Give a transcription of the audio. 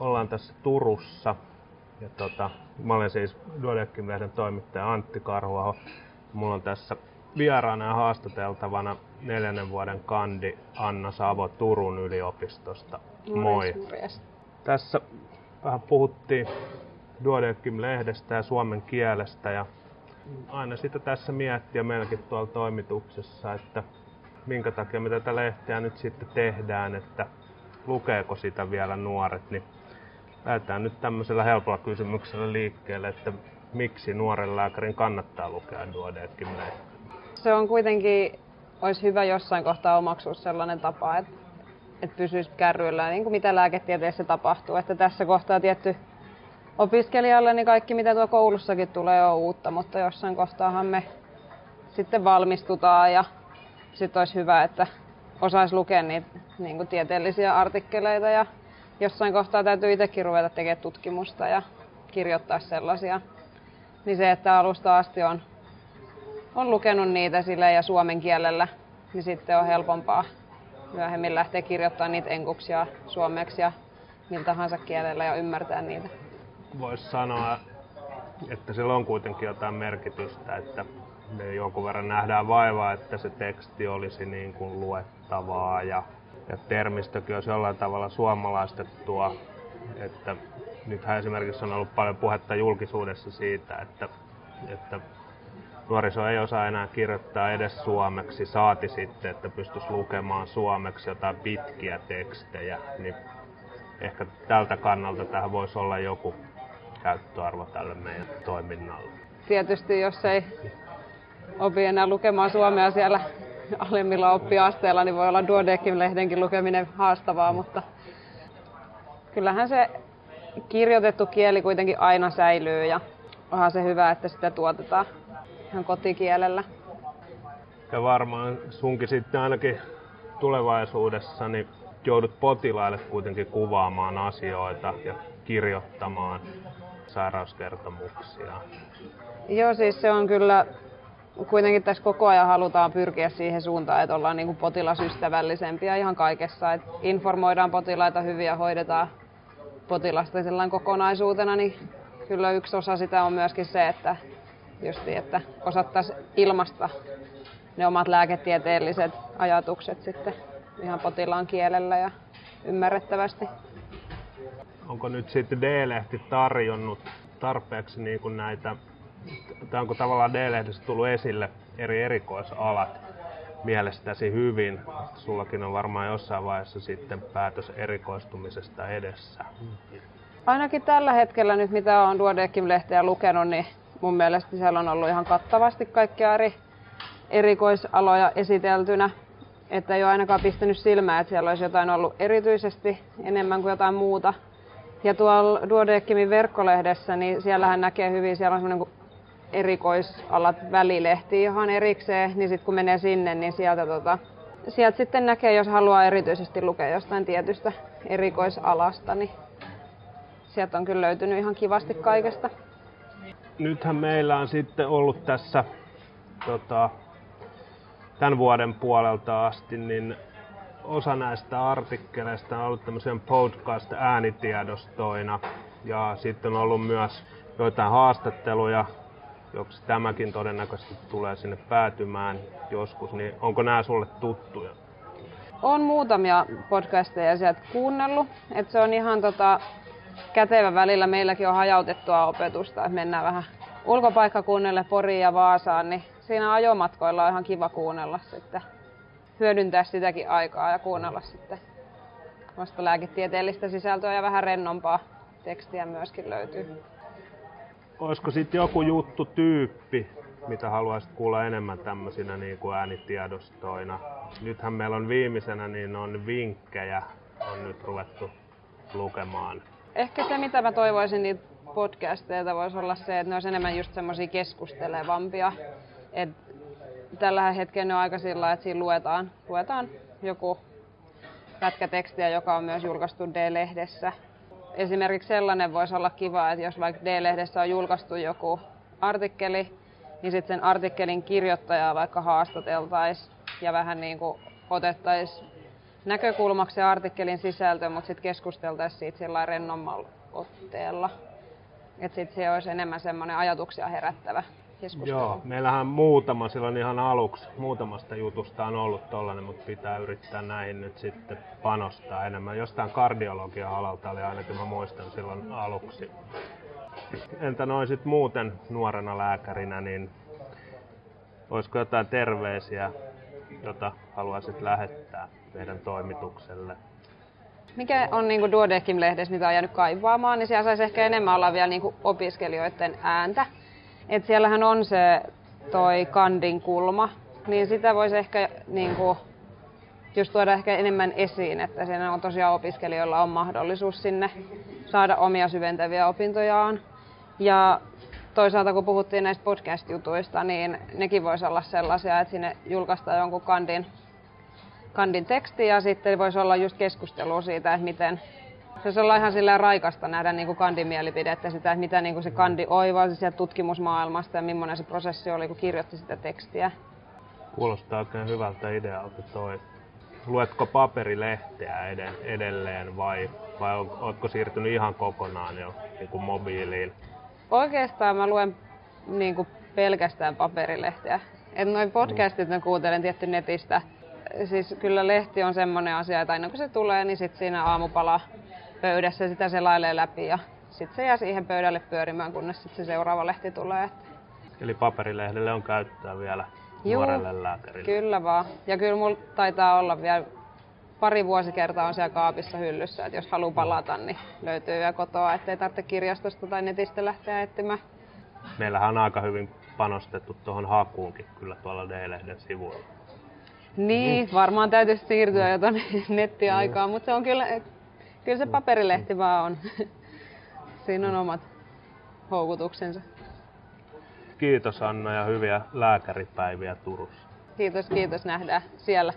ollaan tässä Turussa. Ja tota, mä olen siis Duodeckim-lehden toimittaja Antti Karhuaho. Mulla on tässä vieraana ja haastateltavana neljännen vuoden kandi Anna Savo Turun yliopistosta. Moi. Tässä vähän puhuttiin Duodeckim-lehdestä ja suomen kielestä ja aina sitä tässä miettiä meilläkin tuolla toimituksessa, että minkä takia me tätä lehteä nyt sitten tehdään, että lukeeko sitä vielä nuoret, niin lähdetään nyt tämmöisellä helpolla kysymyksellä liikkeelle, että miksi nuoren lääkärin kannattaa lukea duodekim Se on kuitenkin, olisi hyvä jossain kohtaa omaksua sellainen tapa, että, että pysyisi kärryillä, niin kuin mitä lääketieteessä tapahtuu. Että tässä kohtaa tietty opiskelijalle niin kaikki mitä tuo koulussakin tulee on uutta, mutta jossain kohtaahan me sitten valmistutaan ja sitten olisi hyvä, että osaisi lukea niitä niin kuin tieteellisiä artikkeleita ja jossain kohtaa täytyy itsekin ruveta tekemään tutkimusta ja kirjoittaa sellaisia. Niin se, että alusta asti on, on lukenut niitä sille ja suomen kielellä, niin sitten on helpompaa myöhemmin lähteä kirjoittamaan niitä enkuksia suomeksi ja millä tahansa kielellä ja ymmärtää niitä. Voisi sanoa, että sillä on kuitenkin jotain merkitystä, että me jonkun verran nähdään vaivaa, että se teksti olisi niin kuin luettavaa ja, ja termistökin olisi jollain tavalla suomalaistettua. Että nythän esimerkiksi on ollut paljon puhetta julkisuudessa siitä, että, että nuoriso ei osaa enää kirjoittaa edes suomeksi, saati sitten, että pystyisi lukemaan suomeksi jotain pitkiä tekstejä, niin ehkä tältä kannalta tähän voisi olla joku käyttöarvo tälle meidän toiminnalle. Tietysti jos ei opi enää lukemaan suomea siellä alemmilla oppiasteilla, niin voi olla Duodeckim-lehdenkin lukeminen haastavaa, mutta kyllähän se kirjoitettu kieli kuitenkin aina säilyy ja onhan se hyvä, että sitä tuotetaan ihan kotikielellä. Ja varmaan sunkin sitten ainakin tulevaisuudessa niin joudut potilaille kuitenkin kuvaamaan asioita ja kirjoittamaan sairauskertomuksia. Joo, siis se on kyllä kuitenkin tässä koko ajan halutaan pyrkiä siihen suuntaan, että ollaan niin kuin potilasystävällisempiä ihan kaikessa. Että informoidaan potilaita hyvin ja hoidetaan potilasta kokonaisuutena, niin kyllä yksi osa sitä on myöskin se, että, justi, että osattaisiin ilmasta ne omat lääketieteelliset ajatukset sitten ihan potilaan kielellä ja ymmärrettävästi. Onko nyt sitten D-lehti tarjonnut tarpeeksi niin kuin näitä tai onko tavallaan D-lehdessä tullut esille eri erikoisalat mielestäsi hyvin? Sullakin on varmaan jossain vaiheessa sitten päätös erikoistumisesta edessä. Ainakin tällä hetkellä nyt mitä on Duodeckim-lehteä lukenut, niin mun mielestä siellä on ollut ihan kattavasti kaikkia eri erikoisaloja esiteltynä. Että ei ole ainakaan pistänyt silmää, että siellä olisi jotain ollut erityisesti enemmän kuin jotain muuta. Ja tuolla Duodeckimin verkkolehdessä, niin siellähän näkee hyvin, siellä on semmoinen erikoisalat välilehti ihan erikseen, niin sitten kun menee sinne, niin sieltä, tota, sieltä sitten näkee, jos haluaa erityisesti lukea jostain tietystä erikoisalasta, niin sieltä on kyllä löytynyt ihan kivasti kaikesta. Nythän meillä on sitten ollut tässä tota, tämän vuoden puolelta asti, niin osa näistä artikkeleista on ollut tämmöisen podcast-äänitiedostoina ja sitten on ollut myös joitain haastatteluja joksi tämäkin todennäköisesti tulee sinne päätymään joskus, niin onko nämä sulle tuttuja? On muutamia podcasteja sieltä kuunnellut, että se on ihan tota, kätevä välillä. Meilläkin on hajautettua opetusta, että mennään vähän ulkopaikkakunnille Poriin ja Vaasaan, niin siinä ajomatkoilla on ihan kiva kuunnella sitten, hyödyntää sitäkin aikaa ja kuunnella sitten vasta lääketieteellistä sisältöä ja vähän rennompaa tekstiä myöskin löytyy olisiko sitten joku juttu tyyppi, mitä haluaisit kuulla enemmän tämmöisinä niin kuin äänitiedostoina? Nythän meillä on viimeisenä niin on vinkkejä, on nyt ruvettu lukemaan. Ehkä se, mitä mä toivoisin niitä podcasteilta voisi olla se, että ne olisi enemmän just semmoisia keskustelevampia. Et tällä hetkellä ne on aika sillä että siinä luetaan, luetaan joku pätkä tekstiä, joka on myös julkaistu D-lehdessä esimerkiksi sellainen voisi olla kiva, että jos vaikka D-lehdessä on julkaistu joku artikkeli, niin sitten sen artikkelin kirjoittajaa vaikka haastateltaisiin ja vähän niin kuin otettaisiin näkökulmaksi se artikkelin sisältö, mutta sitten keskusteltaisiin siitä sillä rennommalla otteella. Että sitten se olisi enemmän semmoinen ajatuksia herättävä keskustelu. Joo, meillähän muutama silloin ihan aluksi, muutamasta jutusta on ollut tollanen, mutta pitää yrittää näihin nyt sitten panostaa enemmän. Jostain kardiologian alalta oli ainakin, mä muistan silloin aluksi. Entä noin sitten muuten nuorena lääkärinä, niin olisiko jotain terveisiä, jota haluaisit lähettää meidän toimitukselle? Mikä on niin Duodekim-lehdessä, mitä on jäänyt kaivaamaan, niin siellä saisi ehkä enemmän olla vielä niin opiskelijoiden ääntä. Et siellähän on se toi kandin kulma, niin sitä voisi ehkä niin kuin, just tuoda ehkä enemmän esiin, että siinä on tosiaan opiskelijoilla on mahdollisuus sinne saada omia syventäviä opintojaan. Ja toisaalta kun puhuttiin näistä podcast-jutuista, niin nekin voisi olla sellaisia, että sinne julkaistaan jonkun kandin, kandin teksti ja sitten voisi olla just keskustelu siitä, että miten se on ihan sillä raikasta nähdä niin kandin mielipidettä sitä, että mitä niin kuin se kandi oivasi sieltä tutkimusmaailmasta ja millainen se prosessi oli, kun kirjoitti sitä tekstiä. Kuulostaa oikein hyvältä idealta toi. Luetko paperilehteä edelleen vai, vai oletko siirtynyt ihan kokonaan jo niin kuin mobiiliin? Oikeastaan mä luen niin kuin pelkästään paperilehteä. Et noin podcastit mä kuuntelen tietty netistä. Siis kyllä lehti on semmoinen asia, että aina kun se tulee, niin sit siinä aamupala pöydässä sitä selailee läpi ja sitten se jää siihen pöydälle pyörimään, kunnes sit se seuraava lehti tulee. Eli paperilehdelle on käyttöä vielä Juu, nuorelle lääkärille. Kyllä vaan. Ja kyllä mulla taitaa olla vielä pari vuosikertaa on siellä kaapissa hyllyssä, että jos haluaa palata, niin löytyy vielä kotoa, ettei tarvitse kirjastosta tai netistä lähteä etsimään. Meillähän on aika hyvin panostettu tuohon hakuunkin kyllä tuolla D-lehden sivuilla. Niin, varmaan täytyisi siirtyä jo tuonne nettiaikaan, mutta se on kyllä, kyllä se paperilehti vaan on. Siinä on omat houkutuksensa. Kiitos Anna ja hyviä lääkäripäiviä Turussa. Kiitos, kiitos. Nähdään siellä.